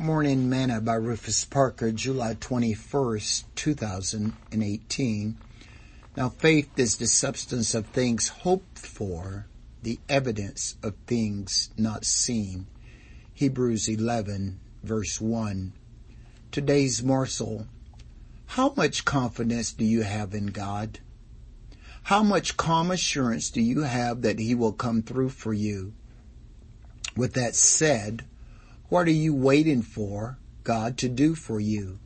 Morning Manna by Rufus Parker, July 21st, 2018. Now faith is the substance of things hoped for, the evidence of things not seen. Hebrews 11 verse 1. Today's morsel. How much confidence do you have in God? How much calm assurance do you have that He will come through for you? With that said, what are you waiting for God to do for you?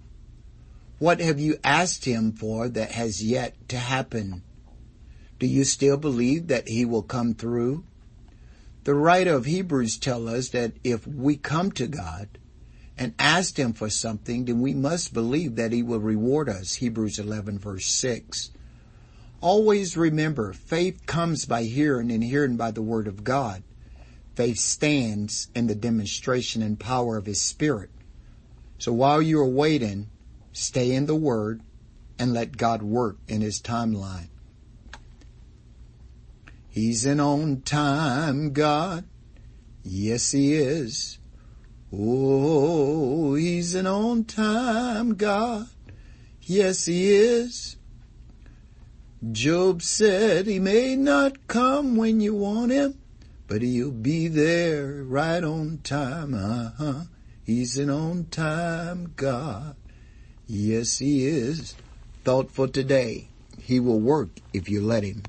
What have you asked Him for that has yet to happen? Do you still believe that He will come through? The writer of Hebrews tells us that if we come to God and ask Him for something, then we must believe that He will reward us. Hebrews 11 verse 6. Always remember, faith comes by hearing and hearing by the Word of God. Faith stands in the demonstration and power of His Spirit. So while you are waiting, stay in the Word and let God work in His timeline. He's an on time God. Yes, He is. Oh, He's an on time God. Yes, He is. Job said he may not come when you want him, but he'll be there right on time. Uh-huh. He's an on time God. Yes, he is. Thought for today. He will work if you let him.